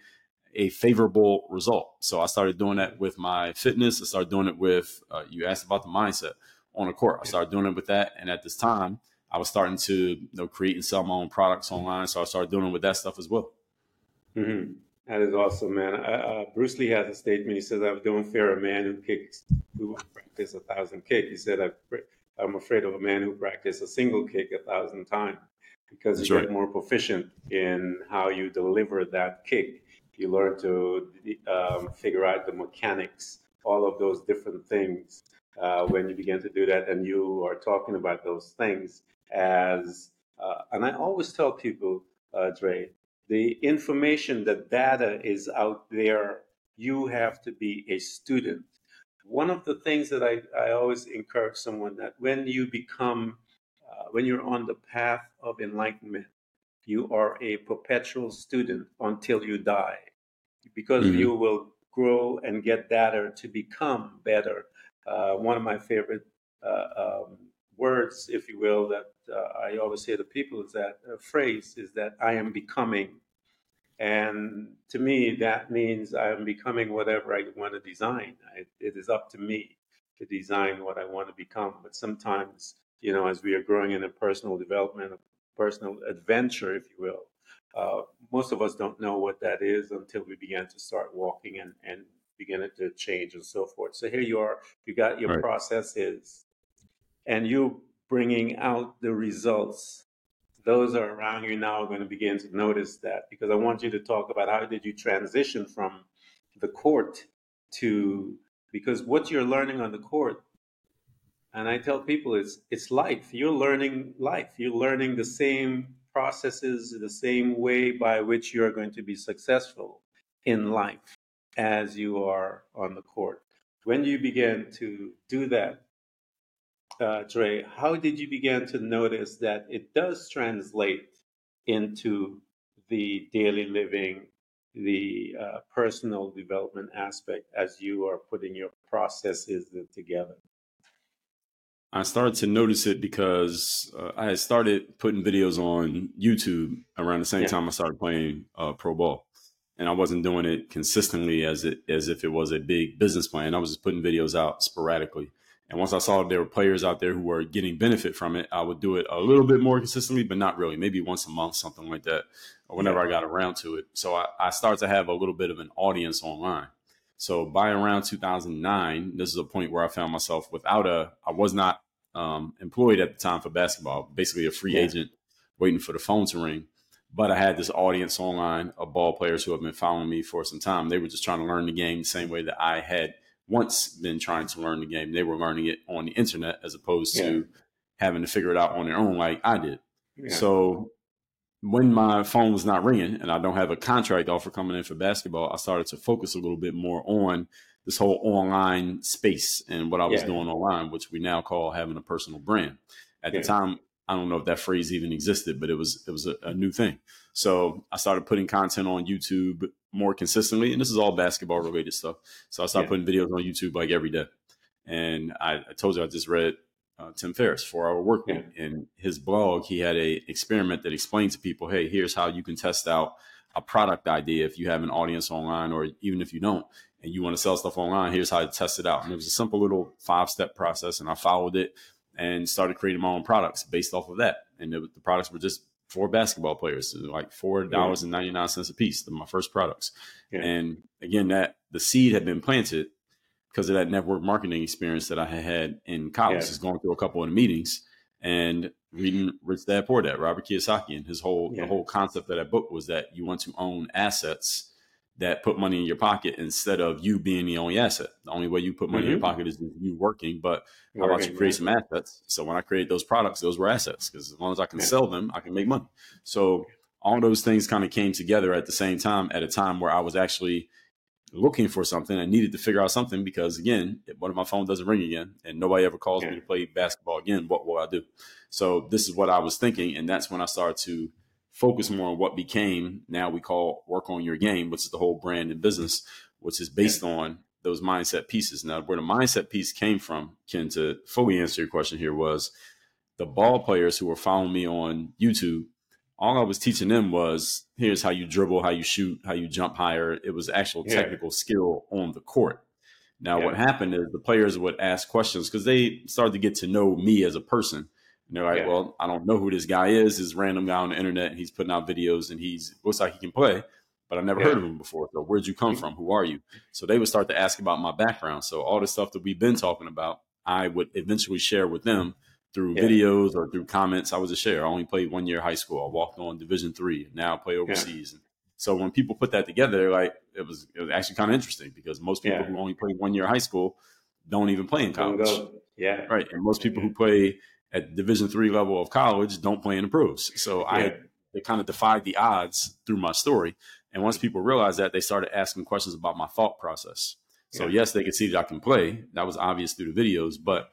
a favorable result. So I started doing that with my fitness. I started doing it with uh, you asked about the mindset on the court. I started doing it with that, and at this time, I was starting to you know create and sell my own products online. So I started doing it with that stuff as well. Mm-hmm. That is awesome, man. Uh, Bruce Lee has a statement. He says, "I don't fear a man who kicks who practice a thousand kicks." He said, "I'm afraid of a man who practices a single kick a thousand times." Because That's you right. get more proficient in how you deliver that kick you learn to um, figure out the mechanics, all of those different things. Uh, when you begin to do that, and you are talking about those things as, uh, and I always tell people, uh, Dre, the information, the data is out there. You have to be a student. One of the things that I, I always encourage someone that when you become, when you're on the path of enlightenment, you are a perpetual student until you die because mm-hmm. you will grow and get better to become better. Uh, one of my favorite uh, um, words, if you will, that uh, I always say to people is that phrase is that I am becoming. And to me, that means I am becoming whatever I want to design. I, it is up to me to design what I want to become. But sometimes, you know, as we are growing in a personal development, a personal adventure, if you will, uh, most of us don't know what that is until we begin to start walking and, and begin to change and so forth. So here you are, you got your right. processes, and you bringing out the results. Those are around you now are going to begin to notice that because I want you to talk about how did you transition from the court to because what you're learning on the court and I tell people it's it's life. You're learning life. You're learning the same processes the same way by which you are going to be successful in life as you are on the court. When you began to do that, uh, Dre, how did you begin to notice that it does translate into the daily living, the uh, personal development aspect as you are putting your processes together? I started to notice it because uh, I had started putting videos on YouTube around the same yeah. time I started playing uh, pro ball, and I wasn't doing it consistently as it as if it was a big business plan. I was just putting videos out sporadically. And once I saw there were players out there who were getting benefit from it, I would do it a little bit more consistently, but not really. Maybe once a month, something like that, or whenever yeah. I got around to it. So I, I started to have a little bit of an audience online. So by around 2009, this is a point where I found myself without a, I was not um, employed at the time for basketball, basically a free yeah. agent waiting for the phone to ring. But I had this audience online of ball players who have been following me for some time. They were just trying to learn the game the same way that I had once been trying to learn the game. They were learning it on the internet as opposed yeah. to having to figure it out on their own like I did. Yeah. So when my phone was not ringing and I don't have a contract offer coming in for basketball, I started to focus a little bit more on this whole online space and what I was yeah. doing online, which we now call having a personal brand. At yeah. the time, I don't know if that phrase even existed, but it was it was a, a, new thing. So I started putting content on YouTube more consistently, and this is all basketball related stuff. So I started yeah. putting videos on YouTube like every day. And I, I told you I just read uh, Tim Ferriss, Four Hour Work Week. Yeah. In his blog, he had a experiment that explained to people, hey, here's how you can test out a product idea if you have an audience online, or even if you don't, and you want to sell stuff online. Here's how to test it out. And it was a simple little five step process, and I followed it and started creating my own products based off of that. And it, the products were just for basketball players, like four dollars and ninety nine cents a piece. my first products. Yeah. And again, that the seed had been planted because of that network marketing experience that I had in college, yeah. just going through a couple of meetings. and reading Rich Dad Poor Dad, Robert Kiyosaki, and his whole Yeah. the whole concept of that book was that you want to own assets that put money in your pocket instead of you being the only asset. The only way you put money in your Mhm. pocket is you working. But how about you create yeah. some assets? So when I create those products, those were assets because as long as I can Yeah. sell them, I can make money. So all those things kind of came together at the same time at a time where I was actually looking for something. I needed to figure out something because again, if one of my phone doesn't ring again and nobody ever calls Yeah. me to play basketball again, what will I do? So this is what I was thinking, and that's when I started to focus more on what became now we call work on your game, which is the whole brand and business, which is based on those mindset pieces. Now, where the mindset piece came from, Ken, to fully answer your question here was the ball players who were following me on YouTube. All I was teaching them was here's how you dribble, how you shoot, how you jump higher. It was actual Yeah. technical skill on the court. Now, Yeah. what happened is the players would ask questions because they started to get to know me as a person. And they're like, Yeah. well, I don't know who this guy is. This random guy on the internet. He's putting out videos and he's looks like he can play, but I've never heard of him before. So where'd you come mm-hmm. from? Who are you? So they would start to ask about my background. So all the stuff that we've been talking about, I would eventually share with them through Yeah. videos or through comments. I was a share. I only played one year high school. I walked on Division three. Now I play overseas. So when people put that together, they're like it was it was actually kind of interesting because most people Yeah. who only play one year high school don't even play in college. Yeah. Right. And most people who play at division three level of college don't play in the pros. So Yeah. I they kind of defied the odds through my story. And once people realized that, they started asking questions about my thought process. So Yeah. yes, they could see that I can play. That was obvious through the videos, but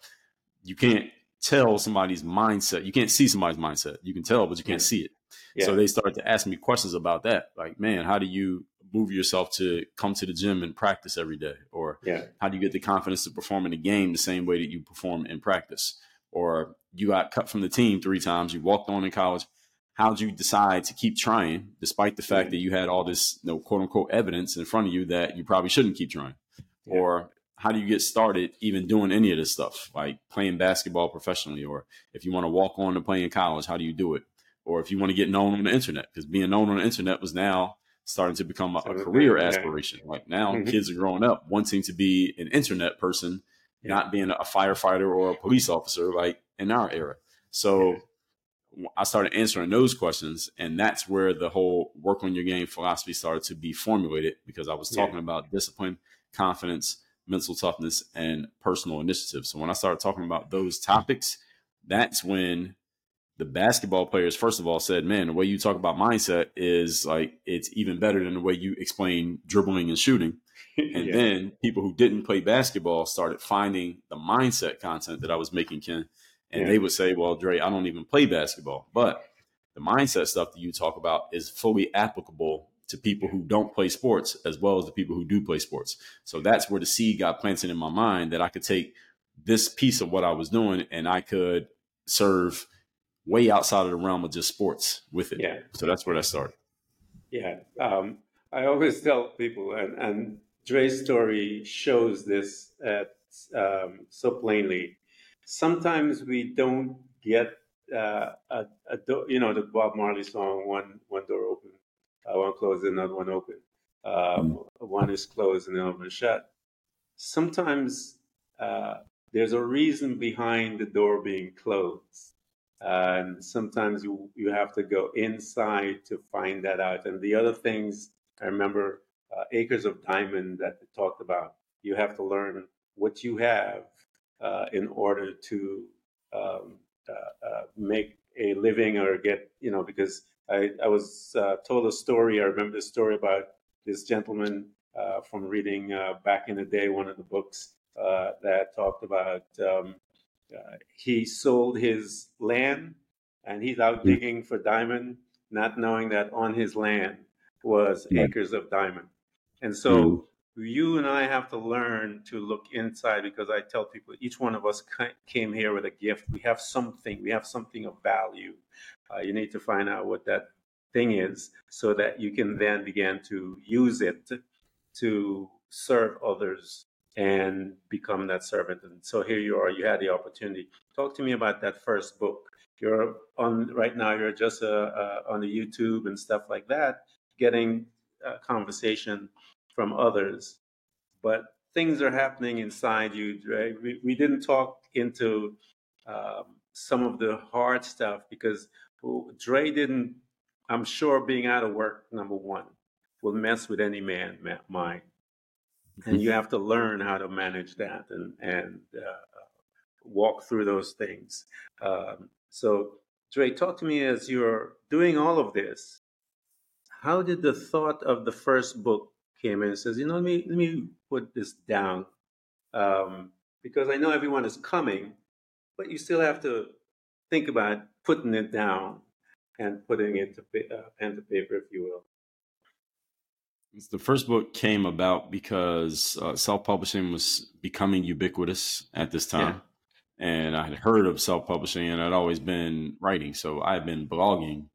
you can't tell somebody's mindset. You can't see somebody's mindset. You can tell, but you can't see it. Yeah. So they started to ask me questions about that. Like, man, how do you move yourself to come to the gym and practice every day? Or yeah. how do you get the confidence to perform in the game the same way that you perform in practice? Or you got cut from the team three times, you walked on in college. How'd you decide to keep trying despite the fact Yeah. that you had all this, you know, quote unquote evidence in front of you that you probably shouldn't keep trying? Or how do you get started even doing any of this stuff, like playing basketball professionally? Or if you want to walk on to play in college, how do you do it? Or if you want to get known on the internet, because being known on the internet was now starting to become a, a career yeah. aspiration. Like now Mhm. kids are growing up wanting to be an internet person, Yeah. not being a firefighter or a police officer like in our era. So I started answering those questions, and that's where the whole work on your game philosophy started to be formulated because I was Yeah. talking about discipline, confidence, mental toughness, and personal initiative. So when I started talking about those topics, that's when the basketball players, first of all, said, Man, the way you talk about mindset is like it's even better than the way you explain dribbling and shooting. And yeah. then people who didn't play basketball started finding the mindset content that I was making, Ken. And Yeah. they would say, Well, Dre, I don't even play basketball. But the mindset stuff that you talk about is fully applicable to people who don't play sports as well as the people who do play sports. So that's where the seed got planted in my mind that I could take this piece of what I was doing and I could serve way outside of the realm of just sports with it. Yeah. So that's where that started. Yeah, um, I always tell people, and, and Dre's story shows this at, um, so plainly. Sometimes we don't get uh, a, a do- you know the Bob Marley song "One One Door Open, uh, One Closed, and Another One Open." Um, One is closed and the other one shut. Sometimes uh, there's a reason behind the door being closed and sometimes you you have to go inside to find that out. And the other things I remember, uh, Acres of Diamond that they talked about. You have to learn what you have uh, in order to um, uh, uh, make a living or get you know because I I was uh, told a story. I remember the story about this gentleman uh, from reading uh, back in the day one of the books uh, that talked about. Um, uh, he sold his land and he's out Mm. digging for diamond, not knowing that on his land was acres of diamond. And so Mm. You and I have to learn to look inside because I tell people each one of us came here with a gift. We have something, we have something of value. Uh, you need to find out what that thing is so that you can then begin to use it to serve others and become that servant. And so here you are, you had the opportunity. Talk to me about that first book. You're on right now, you're just uh, uh, on the YouTube and stuff like that, getting conversation from others. But things are happening inside you. Right? We, we didn't talk into um, some of the hard stuff because Dre didn't. I'm sure being out of work, number one, will mess with any man mind, and you have to learn how to manage that and and uh, walk through those things. Um, so, Dre, talk to me as you're doing all of this. How did the thought of the first book came in and says, you know, let me let me put this down um, because I know everyone is coming, but you still have to think about putting it down and putting it to uh, pen to paper, if you will. The first book came about because uh, self publishing was becoming ubiquitous at this time. Yeah. And I had heard of self publishing and I'd always been writing. So I had been blogging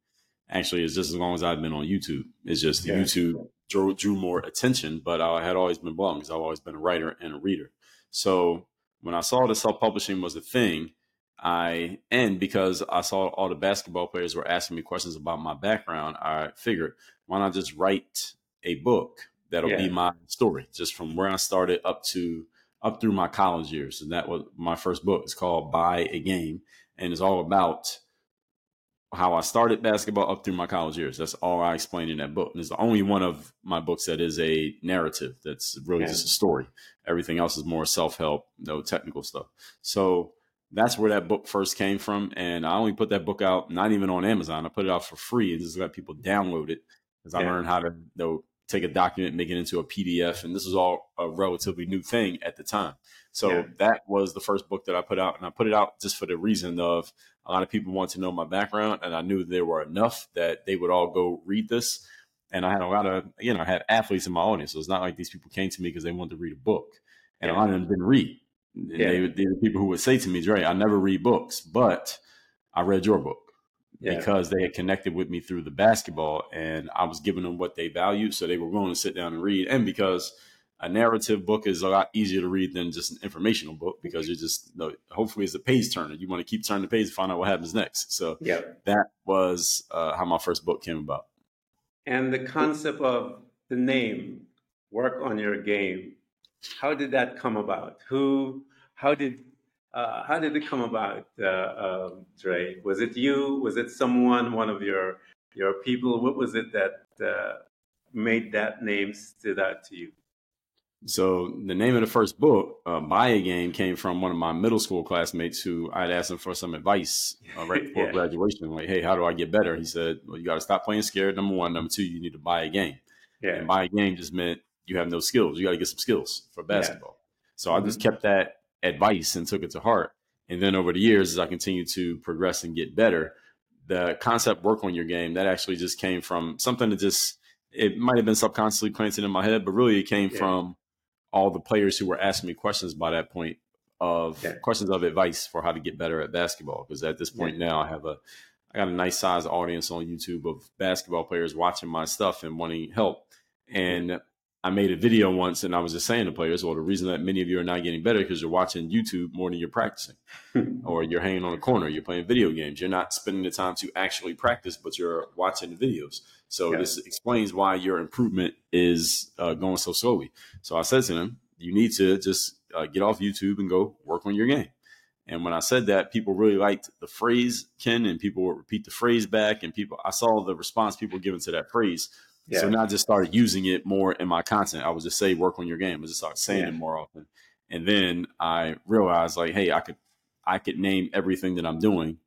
actually it's just as long as I've been on YouTube. It's just yeah. YouTube drew, drew more attention, but I had always been blogging because I've always been a writer and a reader. So when I saw that self publishing was a thing, I and because I saw all the basketball players were asking me questions about my background, I figured why not just write a book that'll yeah. be my story, just from where I started up to up through my college years. And that was my first book. It's called Buy a Game, and it's all about how I started basketball up through my college years. That's all I explained in that book. And it's the only one of my books that is a narrative that's really just a story. Everything else is more self help, no technical stuff. So that's where that book first came from. And I only put that book out, not even on Amazon. I put it out for free and just let people download it because I learned how to you know, take a document, make it into a PDF. And this was all a relatively new thing at the time. So yeah. that was the first book that I put out. And I put it out just for the reason of a lot of people want to know my background. And I knew there were enough that they would all go read this. And I had a lot of, you know, I had athletes in my audience. So it's not like these people came to me because they wanted to read a book. And yeah. a lot of them didn't read. Yeah. They, they were people who would say to me, Dre, I never read books, but I read your book. Yeah. because they had connected with me through the basketball and I was giving them what they valued. So they were willing to sit down and read. And because a narrative book is a lot easier to read than just an informational book because you're just you know, hopefully it's a page turner. You want to keep turning the page to find out what happens next. So yeah. that was uh, how my first book came about. And the concept of the name, work on your game. How did that come about? Who? How did? Uh, how did it come about, uh, um, Dre? Was it you? Was it someone? One of your your people? What was it that uh, made that name stood out to you? So the name of the first book, uh, "Buy a Game," came from one of my middle school classmates who I'd asked him for some advice uh, right before yeah. graduation. Like, hey, how do I get better? He said, well, you got to stop playing scared. Number one, number two, you need to buy a game. Yeah. And buy a game just meant you have no skills. You got to get some skills for basketball. Yeah. So. I just mm-hmm. kept that advice and took it to heart. And then over the years, as I continued to progress and get better, the concept work on your game that actually just came from something that just it might have been subconsciously planted in my head, but really it came from all the players who were asking me questions by that point of yeah. questions of advice for how to get better at basketball. Because at this point yeah. now, I have a I got a nice sized audience on YouTube of basketball players watching my stuff and wanting help. And I made a video once, and I was just saying to players, "Well, the reason that many of you are not getting better because you're watching YouTube more than you're practicing, or you're hanging on a corner, you're playing video games. You're not spending the time to actually practice, but you're watching the videos." So yeah. this explains why your improvement is uh, going so slowly. So I said to them, you need to just uh, get off YouTube and go work on your game. And when I said that, people really liked the phrase, Ken, and people would repeat the phrase back. And people, I saw the response people giving to that phrase. Yeah. So now I just started using it more in my content. I would just say, work on your game. I just started saying yeah. it more often. And then I realized, like, hey, I could, I could name everything that I'm doing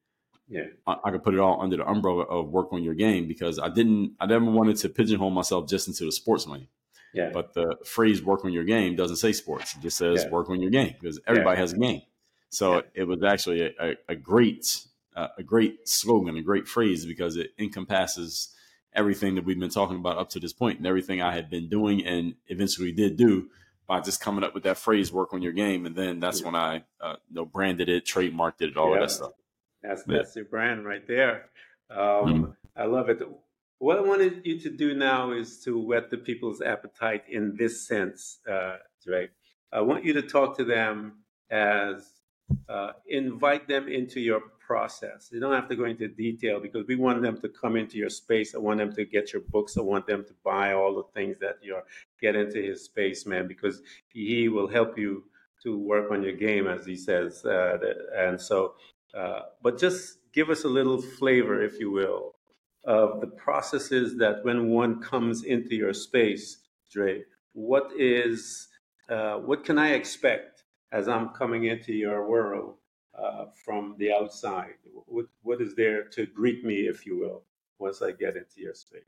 yeah, I, I, could put it all under the umbrella of work on your game because I didn't, I never wanted to pigeonhole myself just into the sports lane. Yeah. But the phrase "work on your game" doesn't say sports; it just says yeah. "work on your game" because everybody has a game. So it was actually a, a, a great, uh, a great slogan, a great phrase because it encompasses everything that we've been talking about up to this point and everything I had been doing and eventually did do by just coming up with that phrase "work on your game." And then that's when I, uh, you know, branded it, trademarked it, all of that stuff. That's that's your brand right there. Um, mm-hmm. I love it. What I wanted you to do now is to whet the people's appetite in this sense, uh, Dre. I want you to talk to them as uh, invite them into your process. You don't have to go into detail because we want them to come into your space. I want them to get your books. I want them to buy all the things that you're get into his space, man, because he will help you to work on your game, as he says. Uh, and so Uh, but just give us a little flavor, if you will, of the processes that when one comes into your space, Dre, what is, uh, what can I expect as I'm coming into your world uh, from the outside? What, what is there to greet me, if you will, once I get into your space?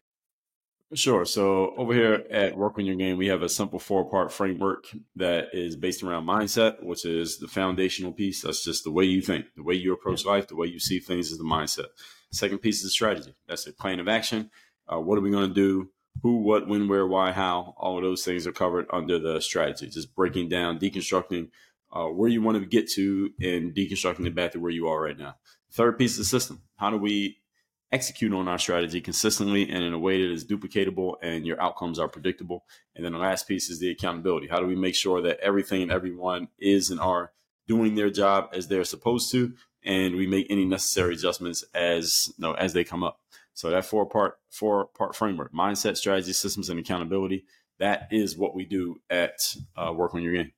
Sure. So over here at Work on Your Game, we have a simple four part framework that is based around mindset, which is the foundational piece. That's just the way you think, the way you approach life, the way you see things is the mindset. Second piece is strategy. That's a plan of action. Uh, what are we going to do? Who, what, when, where, why, how? All of those things are covered under the strategy. Just breaking down, deconstructing uh, where you want to get to and deconstructing it back to where you are right now. Third piece of the system. How do we execute on our strategy consistently and in a way that is duplicatable and your outcomes are predictable. And then the last piece is the accountability. How do we make sure that everything and everyone is and are doing their job as they're supposed to, and we make any necessary adjustments as you know as they come up. So that four part four part framework: mindset, strategy, systems, and accountability. That is what we do at uh, Work on Your Game.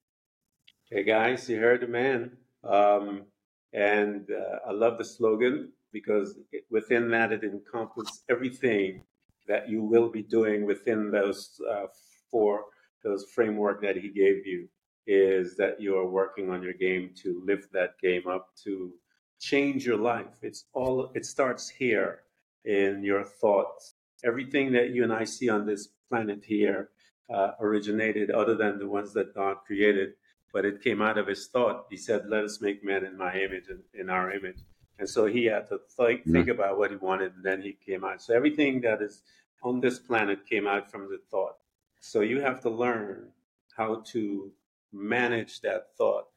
Hey guys, you heard the man, um, and uh, I love the slogan because it, within that it encompasses everything that you will be doing within those uh, four those framework that he gave you is that you are working on your game to lift that game up to change your life. It's all it starts here in your thoughts. Everything that you and i see on this planet here uh, originated other than the ones that god created but it came out of his thought he said let us make man in my image and in our image and so he had to think, mm-hmm. think about what he wanted, and then he came out. So everything that is on this planet came out from the thought. So you have to learn how to manage that thought.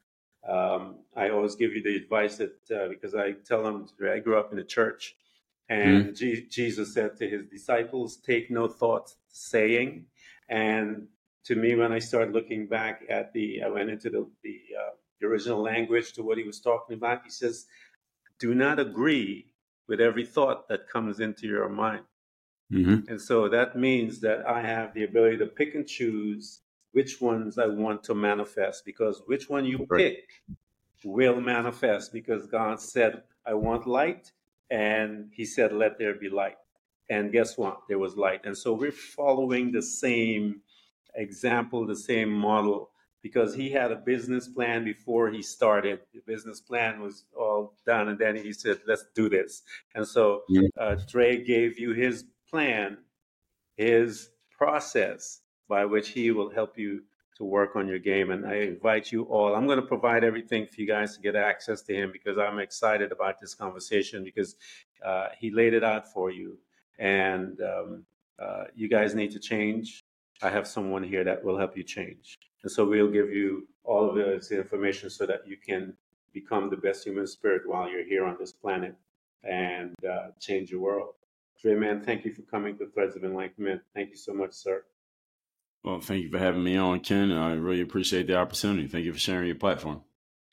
Um, I always give you the advice that uh, because I tell them I grew up in a church, and mm-hmm. G- Jesus said to his disciples, "Take no thought, saying." And to me, when I started looking back at the, I went into the the, uh, the original language to what he was talking about. He says, do not agree with every thought that comes into your mind. Mm-hmm. And so that means that I have the ability to pick and choose which ones I want to manifest because which one you right. pick will manifest because God said, I want light. And He said, let there be light. And guess what? There was light. And so we're following the same example, the same model because he had a business plan before he started. The business plan was all done, and then he said, "Let's do this." And so uh, Dre gave you his plan, his process by which he will help you to work on your game. And I invite you all. I'm going to provide everything for you guys to get access to him because I'm excited about this conversation because uh, he laid it out for you, and um, uh, you guys need to change. I have someone here that will help you change. And so we'll give you all of this information so that you can become the best human spirit while you're here on this planet and uh, change your world. Dre, man, thank you for coming to Threads of Enlightenment. Thank you so much, sir. Well, thank you for having me on, Ken. I really appreciate the opportunity. Thank you for sharing your platform.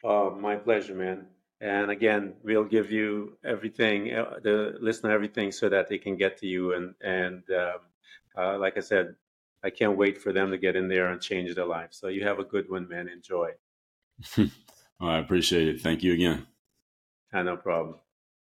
Oh, my pleasure, man. And again, we'll give you everything, uh, the listener everything, so that they can get to you. And and um, uh, like I said, I can't wait for them to get in there and change their life. So you have a good one, man. Enjoy. I appreciate it. Thank you again. Ah, no problem.